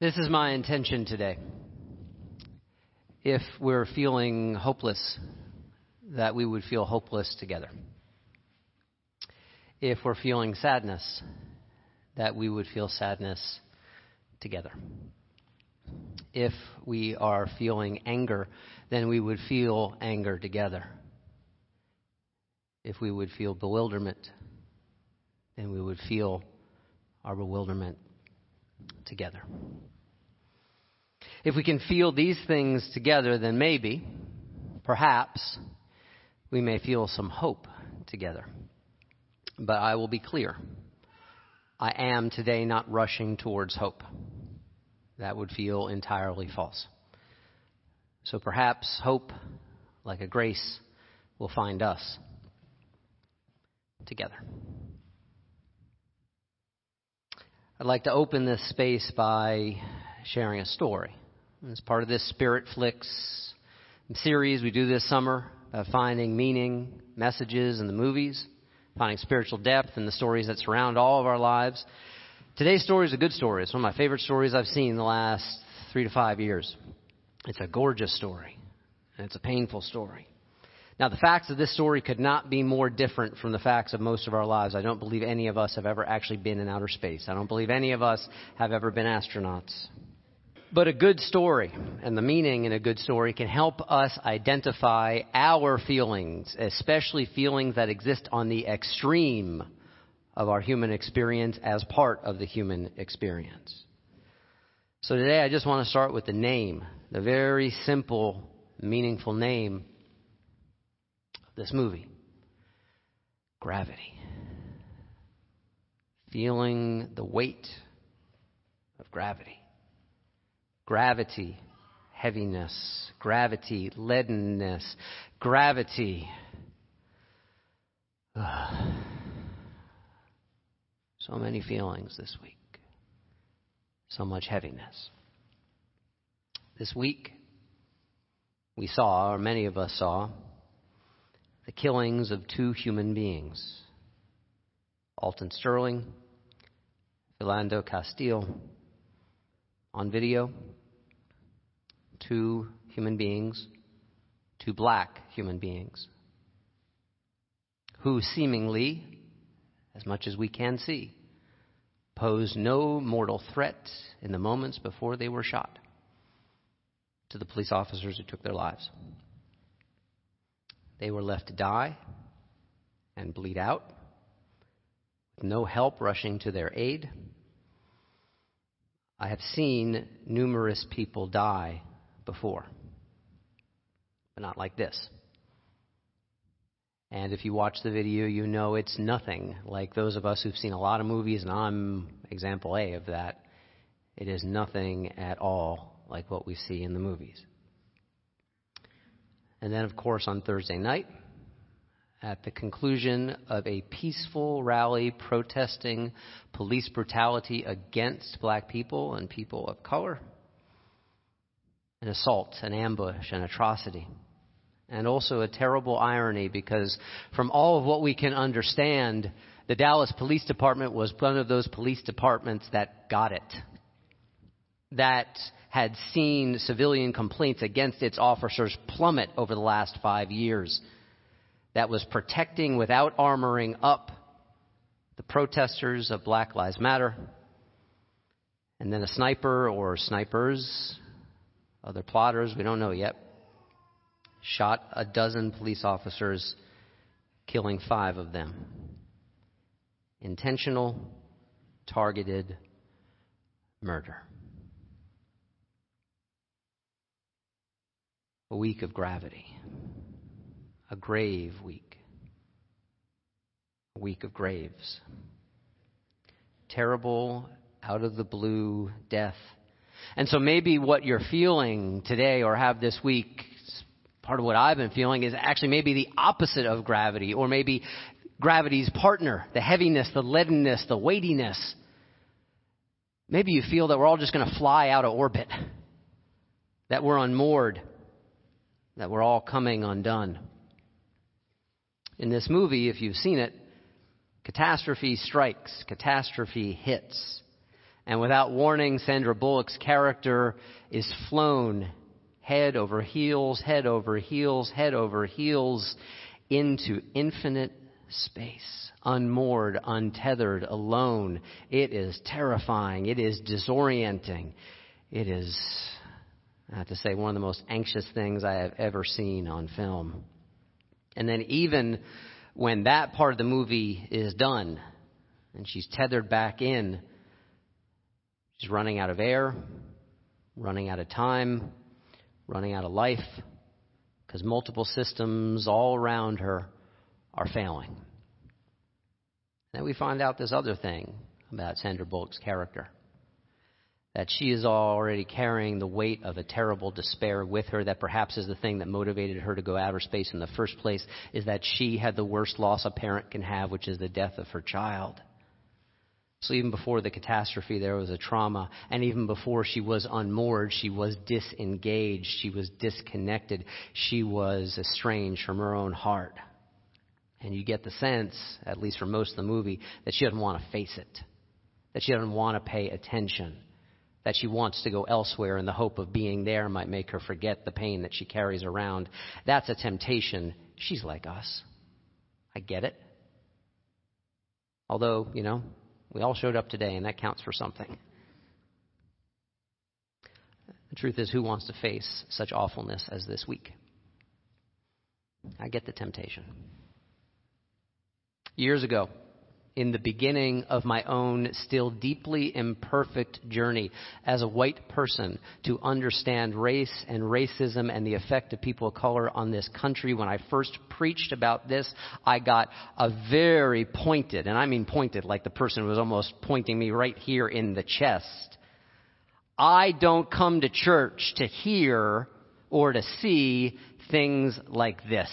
This is my intention today. If we're feeling hopeless, that we would feel hopeless together. If we're feeling sadness, that we would feel sadness together. If we are feeling anger, then we would feel anger together. If we would feel bewilderment, then we would feel our bewilderment together. If we can feel these things together, then maybe, perhaps, we may feel some hope together. But I will be clear. I am today not rushing towards hope. That would feel entirely false. So perhaps hope, like a grace, will find us together. I'd like to open this space by sharing a story. As part of this Spirit Flicks series we do this summer, of finding meaning, messages in the movies, finding spiritual depth in the stories that surround all of our lives. Today's story is a good story. It's one of my favorite stories I've seen in the last three to five years. It's a gorgeous story, and it's a painful story. Now, the facts of this story could not be more different from the facts of most of our lives. I don't believe any of us have ever actually been in outer space. I don't believe any of us have ever been astronauts. But a good story and the meaning in a good story can help us identify our feelings, especially feelings that exist on the extreme of our human experience as part of the human experience. So today I just want to start with the name, the very simple, meaningful name of this movie gravity. Feeling the weight of gravity. Gravity, heaviness, gravity, leadenness, gravity. Ugh. So many feelings this week. So much heaviness. This week, we saw, or many of us saw, the killings of two human beings Alton Sterling, Philando Castile, on video. Two human beings, two black human beings, who seemingly, as much as we can see, posed no mortal threat in the moments before they were shot to the police officers who took their lives. They were left to die and bleed out with no help rushing to their aid. I have seen numerous people die before, but not like this. And if you watch the video, you know it's nothing like those of us who've seen a lot of movies, and I'm example A of that. It is nothing at all like what we see in the movies. And then, of course, on Thursday night, at the conclusion of a peaceful rally protesting police brutality against black people and people of color, an assault, an ambush, an atrocity. And also a terrible irony because, from all of what we can understand, the Dallas Police Department was one of those police departments that got it. That had seen civilian complaints against its officers plummet over the last five years, that was protecting without armoring up the protesters of Black Lives Matter, and then a sniper or snipers, other plotters, we don't know yet, shot a dozen police officers, killing five of them. Intentional, targeted murder. a week of gravity, a grave week, a week of graves. Terrible, out of the blue death. And so maybe what you're feeling today or have this week, part of what I've been feeling, is actually maybe the opposite of gravity, or maybe gravity's partner, the heaviness, the leadenness, the weightiness. Maybe you feel that we're all just going to fly out of orbit, that we're unmoored, that we're all coming undone. In this movie, if you've seen it, catastrophe strikes, catastrophe hits. And without warning, Sandra Bullock's character is flown head over heels, head over heels, head over heels into infinite space, unmoored, untethered, alone. It is terrifying. It is disorienting. It is, I have to say, one of the most anxious things I have ever seen on film. And then even when that part of the movie is done and she's tethered back in, she's running out of air, running out of time, running out of life, because multiple systems all around her are failing. Then we find out this other thing about Sandra Bullock's character that she is already carrying the weight of a terrible despair with her, that perhaps is the thing that motivated her to go outer space in the first place, is that she had the worst loss a parent can have, which is the death of her child. So even before the catastrophe, there was a trauma. And even before she was unmoored, she was disengaged. She was disconnected. She was estranged from her own heart. And you get the sense, at least for most of the movie, that she doesn't want to face it. That she doesn't want to pay attention. That she wants to go elsewhere in the hope of being there might make her forget the pain that she carries around. That's a temptation. She's like us. I get it. Although, you know, we all showed up today, and that counts for something. The truth is, who wants to face such awfulness as this week? I get the temptation. Years ago, in the beginning of my own still deeply imperfect journey as a white person to understand race and racism and the effect of people of color on this country. When I first preached about this, I got a very pointed, and I mean pointed like the person was almost pointing me right here in the chest. I don't come to church to hear or to see things like this.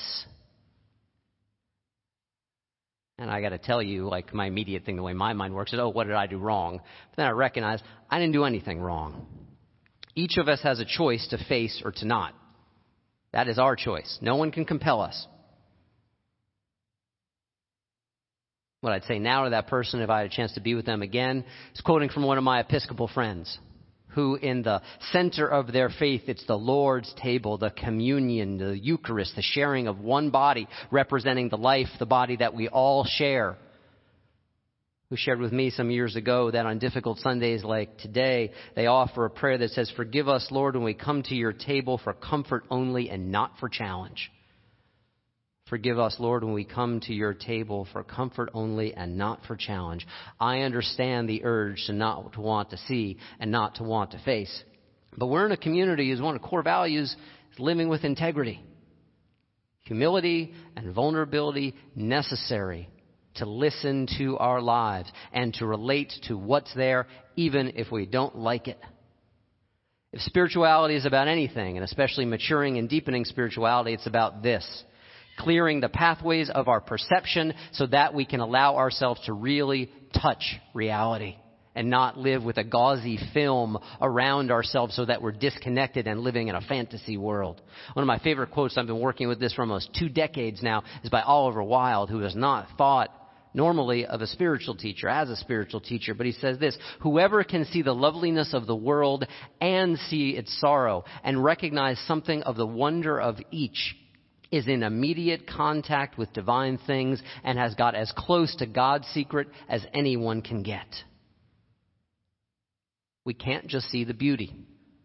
And I got to tell you, like my immediate thing, the way my mind works is, oh, what did I do wrong? But then I recognize I didn't do anything wrong. Each of us has a choice to face or to not. That is our choice. No one can compel us. What I'd say now to that person, if I had a chance to be with them again, is quoting from one of my Episcopal friends who in the center of their faith, it's the Lord's table, the communion, the Eucharist, the sharing of one body representing the life, the body that we all share. Who shared with me some years ago that on difficult Sundays like today, they offer a prayer that says, Forgive us, Lord, when we come to your table for comfort only and not for challenge. Forgive us, Lord, when we come to your table for comfort only and not for challenge. I understand the urge to not to want to see and not to want to face. But we're in a community whose one of core values is living with integrity. Humility and vulnerability necessary to listen to our lives and to relate to what's there, even if we don't like it. If spirituality is about anything, and especially maturing and deepening spirituality, it's about this clearing the pathways of our perception so that we can allow ourselves to really touch reality and not live with a gauzy film around ourselves so that we're disconnected and living in a fantasy world. One of my favorite quotes, I've been working with this for almost two decades now, is by Oliver Wilde, who has not thought normally of a spiritual teacher, as a spiritual teacher, but he says this, whoever can see the loveliness of the world and see its sorrow and recognize something of the wonder of each is in immediate contact with divine things and has got as close to God's secret as anyone can get. We can't just see the beauty.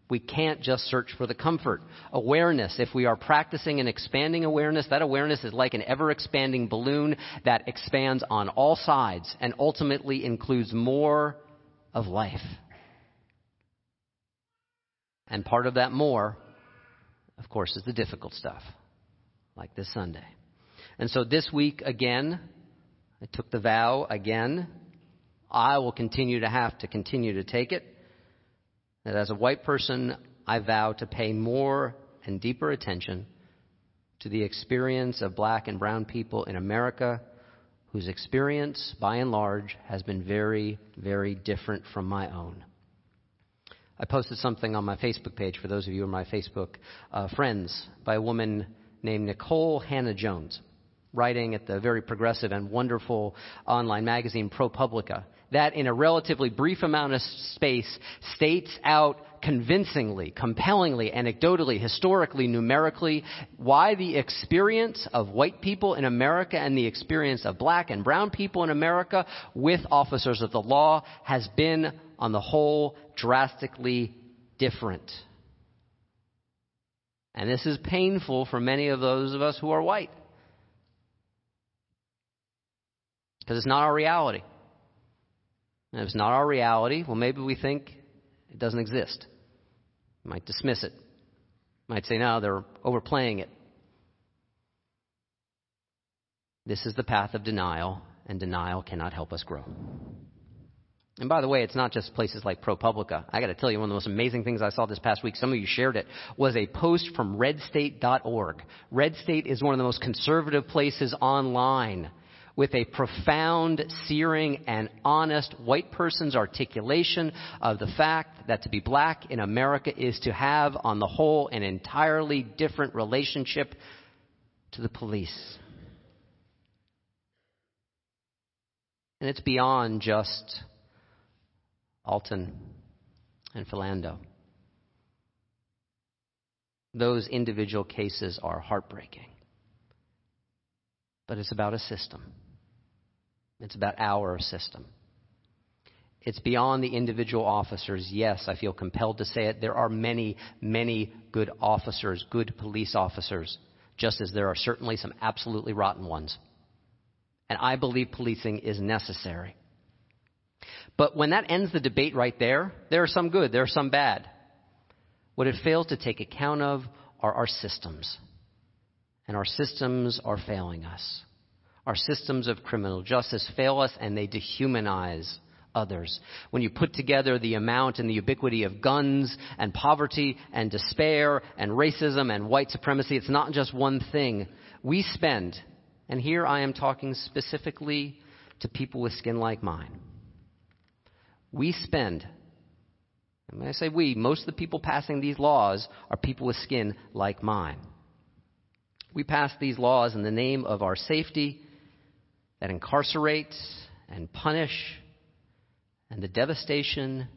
We can't just search for the comfort. Awareness, if we are practicing and expanding awareness, that awareness is like an ever expanding balloon that expands on all sides and ultimately includes more of life. And part of that more, of course, is the difficult stuff like this Sunday. And so this week again, I took the vow again. I will continue to have to continue to take it. That as a white person, I vow to pay more and deeper attention to the experience of black and brown people in America whose experience, by and large, has been very, very different from my own. I posted something on my Facebook page for those of you who are my Facebook uh, friends by a woman named Nikole Hannah-Jones. writing at the very progressive and wonderful online magazine ProPublica that in a relatively brief amount of space states out convincingly, compellingly, anecdotally, historically, numerically, why the experience of white people in America and the experience of black and brown people in America with officers of the law has been, on the whole, drastically different. And this is painful for many of those of us who are white. Because it's not our reality. And if it's not our reality, well, maybe we think it doesn't exist. We might dismiss it. We Might say, no, they're overplaying it. This is the path of denial, and denial cannot help us grow. And by the way, it's not just places like ProPublica. I got to tell you, one of the most amazing things I saw this past week, some of you shared it, was a post from redstate.org. Redstate is one of the most conservative places online with a profound, searing, and honest white person's articulation of the fact that to be black in America is to have, on the whole, an entirely different relationship to the police. And it's beyond just Alton and Philando. Those individual cases are heartbreaking. But it's about a system. It's about our system. It's beyond the individual officers. Yes, I feel compelled to say it. There are many, many good officers, good police officers, just as there are certainly some absolutely rotten ones. And I believe policing is necessary. But when that ends the debate right there, there are some good, there are some bad. What it fails to take account of are our systems. And our systems are failing us. Our systems of criminal justice fail us and they dehumanize others. When you put together the amount and the ubiquity of guns and poverty and despair and racism and white supremacy, it's not just one thing. We spend, and here I am talking specifically to people with skin like mine. We spend, and when I say we, most of the people passing these laws are people with skin like mine. We pass these laws in the name of our safety that incarcerate and punish, and the devastation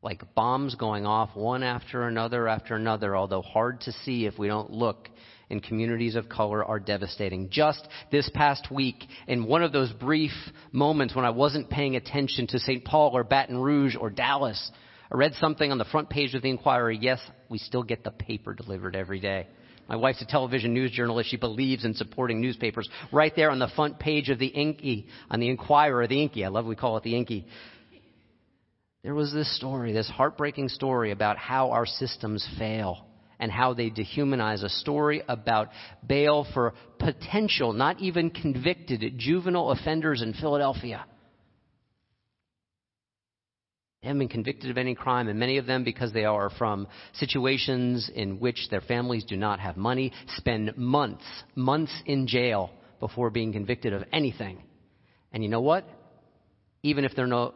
like bombs going off one after another after another, although hard to see if we don't look in communities of color, are devastating. Just this past week, in one of those brief moments when I wasn't paying attention to St. Paul or Baton Rouge or Dallas, I read something on the front page of the Inquirer. Yes, we still get the paper delivered every day. My wife's a television news journalist. She believes in supporting newspapers. Right there on the front page of the Inky, on the Inquirer, the Inky. I love we call it the Inky. There was this story, this heartbreaking story about how our systems fail and how they dehumanize a story about bail for potential, not even convicted juvenile offenders in Philadelphia. They haven't been convicted of any crime, and many of them, because they are from situations in which their families do not have money, spend months, months in jail before being convicted of anything. And you know what? Even if they're no,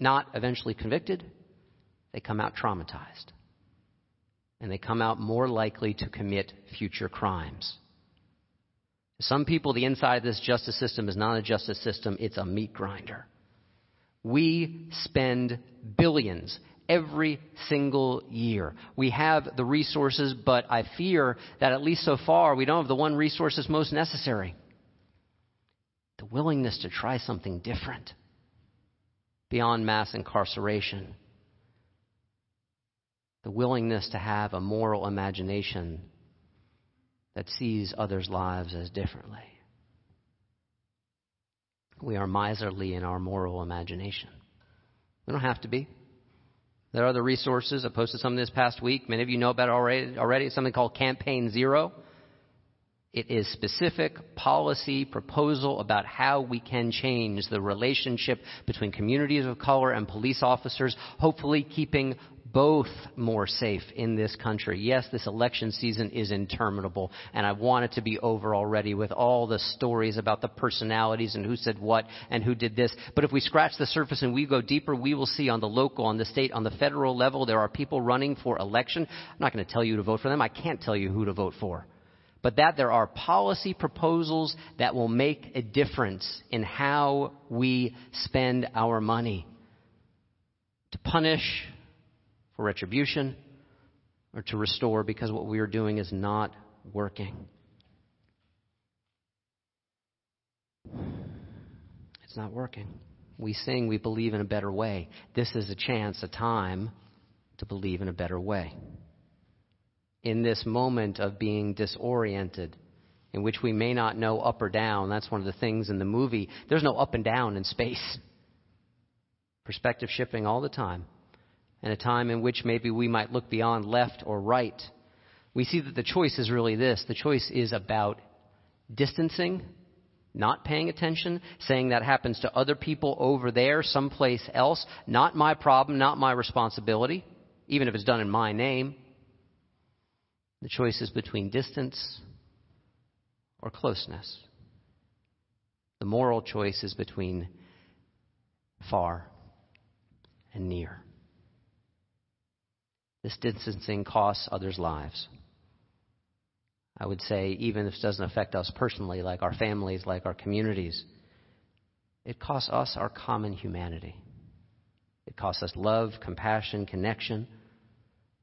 not eventually convicted, they come out traumatized. And they come out more likely to commit future crimes. Some people, the inside of this justice system is not a justice system, it's a meat grinder. We spend billions every single year. We have the resources, but I fear that at least so far, we don't have the one resource that's most necessary the willingness to try something different beyond mass incarceration, the willingness to have a moral imagination that sees others' lives as differently. We are miserly in our moral imagination. We don't have to be. There are other resources. I posted something this past week. Many of you know about it already. already. It's something called Campaign Zero. It is specific policy proposal about how we can change the relationship between communities of color and police officers, hopefully keeping both more safe in this country. Yes, this election season is interminable, and I want it to be over already with all the stories about the personalities and who said what and who did this. But if we scratch the surface and we go deeper, we will see on the local, on the state, on the federal level, there are people running for election. I'm not going to tell you to vote for them. I can't tell you who to vote for. but that there are policy proposals that will make a difference in how we spend our money to punish for retribution or to restore because what we are doing is not working. It's not working. We sing, we believe in a better way. This is a chance, a time to believe in a better way. In this moment of being disoriented, in which we may not know up or down, that's one of the things in the movie. There's no up and down in space. Perspective shifting all the time. And a time in which maybe we might look beyond left or right. We see that the choice is really this the choice is about distancing not paying attention, saying that happens to other people over there, someplace else, not my problem, not my responsibility, even if it's done in my name. The choice is between distance or closeness. The moral choice is between far and near. This distancing costs others' lives. I would say, even if it doesn't affect us personally, like our families, like our communities, it costs us our common humanity. It costs us love, compassion, connection.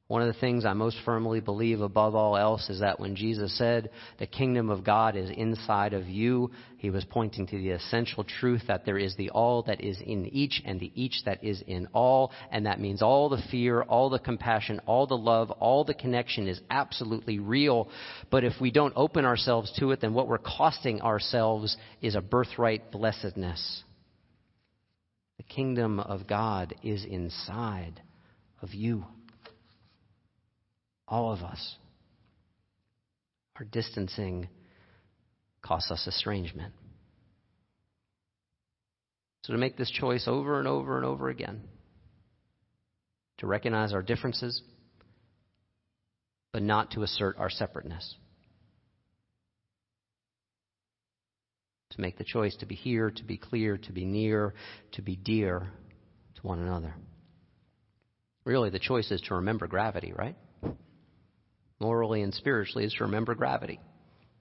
One of the things I most firmly believe above all else is that when Jesus said, the kingdom of God is inside of you, he was pointing to the essential truth that there is the all that is in each and the each that is in all. And that means all the fear, all the compassion, all the love, all the connection is absolutely real. But if we don't open ourselves to it, then what we're costing ourselves is a birthright blessedness. The kingdom of God is inside of you all of us. Our distancing costs us estrangement. So, to make this choice over and over and over again, to recognize our differences, but not to assert our separateness. To make the choice to be here, to be clear, to be near, to be dear to one another. Really, the choice is to remember gravity, right? Morally and spiritually, is to remember gravity.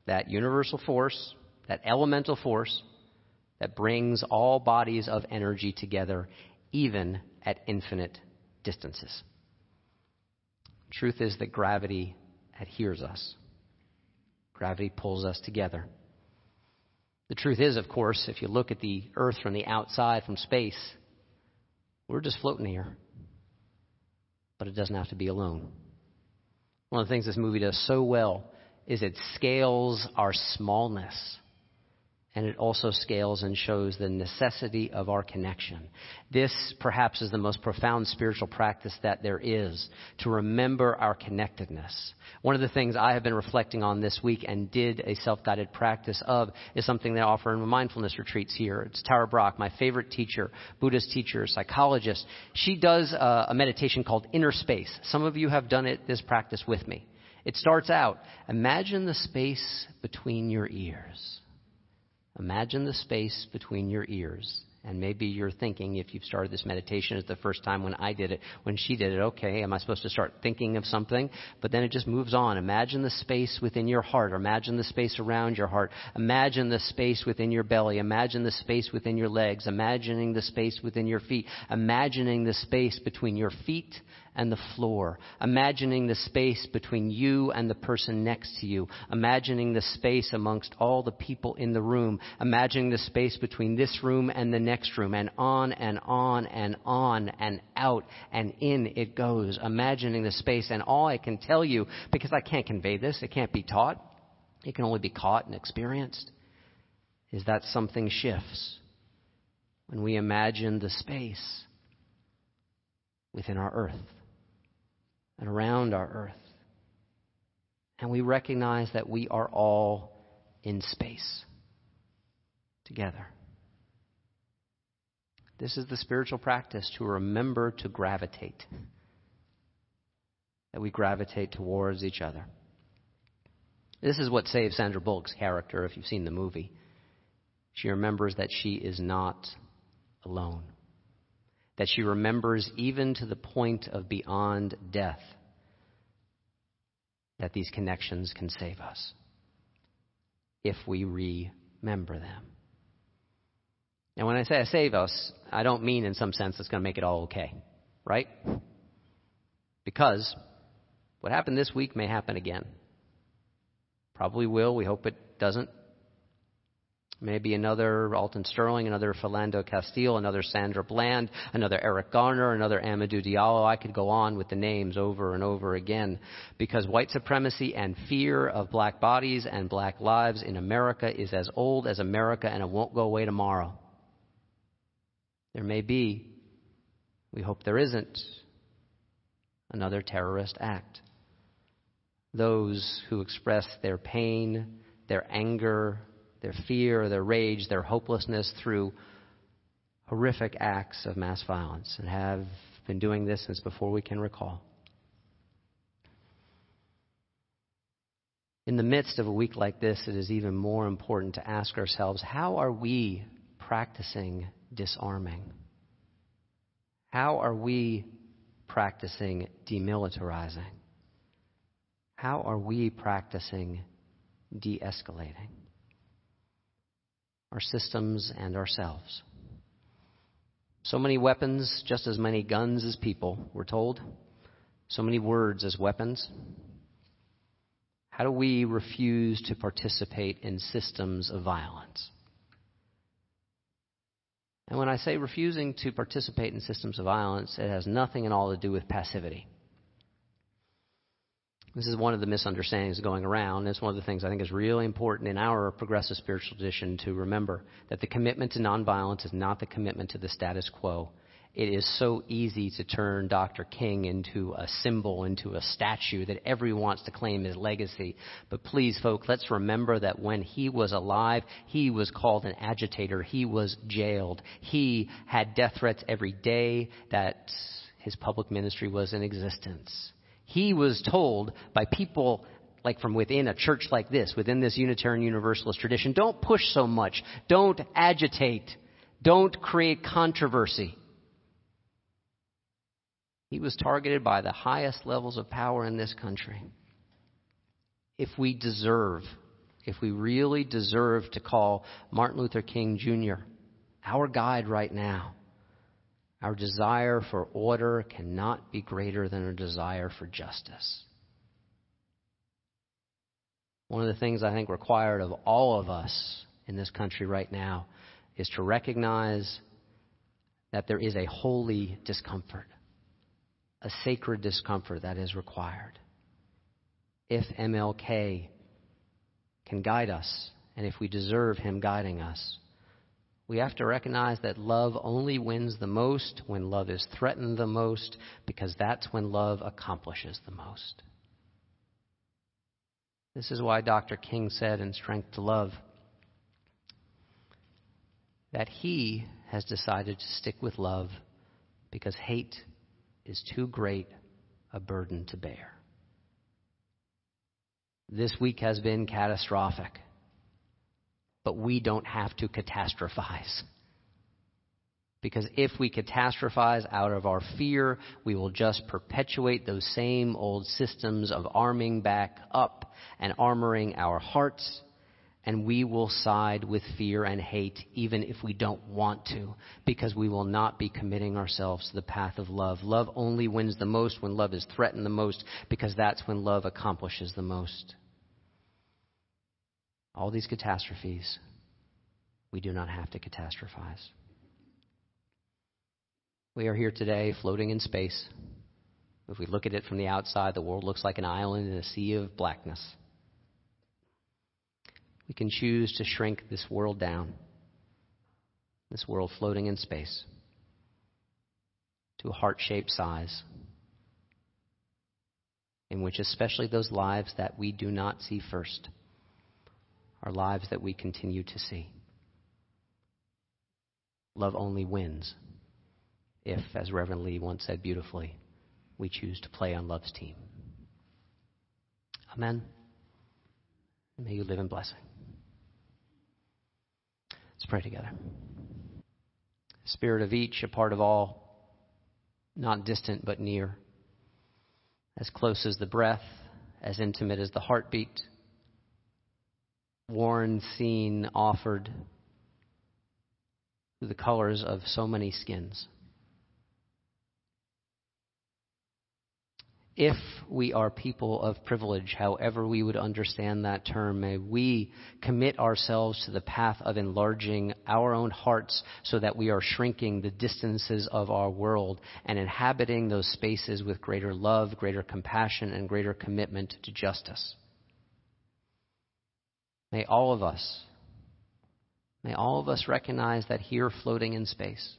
That universal force, that elemental force that brings all bodies of energy together, even at infinite distances. Truth is that gravity adheres us. Gravity pulls us together. The truth is, of course, if you look at the Earth from the outside, from space, we're just floating here. But it doesn't have to be alone. One of the things this movie does so well is it scales our smallness. And it also scales and shows the necessity of our connection. This perhaps is the most profound spiritual practice that there is to remember our connectedness. One of the things I have been reflecting on this week and did a self-guided practice of is something they offer in mindfulness retreats here. It's Tara Brach, my favorite teacher, Buddhist teacher, psychologist. She does a, a meditation called Inner Space. Some of you have done it, this practice with me. It starts out, imagine the space between your ears. Imagine the space between your ears. And maybe you're thinking, if you've started this meditation, it's the first time when I did it, when she did it, okay, am I supposed to start thinking of something? But then it just moves on. Imagine the space within your heart. Imagine the space around your heart. Imagine the space within your belly. Imagine the space within your legs. Imagining the space within your feet. Imagining the space between your feet and the floor, imagining the space between you and the person next to you, imagining the space amongst all the people in the room, imagining the space between this room and the next room, and on and on and on and out and in it goes, imagining the space. And all I can tell you, because I can't convey this, it can't be taught, it can only be caught and experienced, is that something shifts when we imagine the space within our earth and around our earth. And we recognize that we are all in space together. This is the spiritual practice to remember to gravitate, that we gravitate towards each other. This is what saves Sandra Bullock's character if you've seen the movie. She remembers that she is not alone that she remembers even to the point of beyond death that these connections can save us. if we remember them. And when I say I save us, I don't mean in some sense it's going to make it all okay, right? Because what happened this week may happen again. Probably will. We hope it doesn't. Maybe another Alton Sterling, another Philando Castile, another Sandra Bland, another Eric Garner, another Amadou Diallo. I could go on with the names over and over again because white supremacy and fear of black bodies and black lives in America is as old as America and it won't go away tomorrow. There may be, we hope there isn't, another terrorist act. Those who express their pain, their anger, their fear, their rage, their hopelessness through horrific acts of mass violence and have been doing this since before we can recall. In the midst of a week like this, it is even more important to ask ourselves how are we practicing disarming? How are we practicing demilitarizing? How are we practicing de escalating? Our systems and ourselves. So many weapons, just as many guns as people, we're told. So many words as weapons. How do we refuse to participate in systems of violence? And when I say refusing to participate in systems of violence, it has nothing at all to do with passivity. This is one of the misunderstandings going around. It's one of the things I think is really important in our progressive spiritual tradition to remember that the commitment to nonviolence is not the commitment to the status quo. It is so easy to turn Dr. King into a symbol, into a statue that everyone wants to claim his legacy. But please, folks, let's remember that when he was alive, he was called an agitator. He was jailed. He had death threats every day that his public ministry was in existence. He was told by people like from within a church like this, within this Unitarian Universalist tradition, don't push so much. Don't agitate. Don't create controversy. He was targeted by the highest levels of power in this country. If we deserve, if we really deserve to call Martin Luther King Jr. our guide right now, our desire for order cannot be greater than our desire for justice. One of the things I think required of all of us in this country right now is to recognize that there is a holy discomfort, a sacred discomfort that is required. If MLK can guide us, and if we deserve him guiding us, we have to recognize that love only wins the most when love is threatened the most, because that's when love accomplishes the most. This is why Dr. King said in Strength to Love that he has decided to stick with love because hate is too great a burden to bear. This week has been catastrophic but we don't have to catastrophize. Because if we catastrophize out of our fear, we will just perpetuate those same old systems of arming back up and armoring our hearts, and we will side with fear and hate even if we don't want to, because we will not be committing ourselves to the path of love. Love only wins the most when love is threatened the most, because that's when love accomplishes the most all these catastrophes, we do not have to catastrophize. We are here today floating in space. If we look at it from the outside, the world looks like an island in a sea of blackness. We can choose to shrink this world down, this world floating in space, to a heart shaped size, in which especially those lives that we do not see first are lives that we continue to see. Love only wins if, as Reverend Lee once said beautifully, we choose to play on love's team. Amen. may you live in blessing. Let's pray together. Spirit of each, a part of all, not distant but near, as close as the breath, as intimate as the heartbeat worn, seen, offered through the colors of so many skins. If we are people of privilege, however we would understand that term, may we commit ourselves to the path of enlarging our own hearts so that we are shrinking the distances of our world and inhabiting those spaces with greater love, greater compassion, and greater commitment to justice. May all of us, may all of us recognize that here floating in space,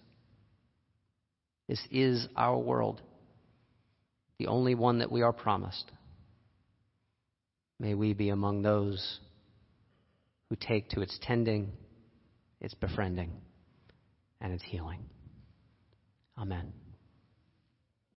this is our world the only one that we are promised. May we be among those who take to its tending, its befriending, and its healing. Amen.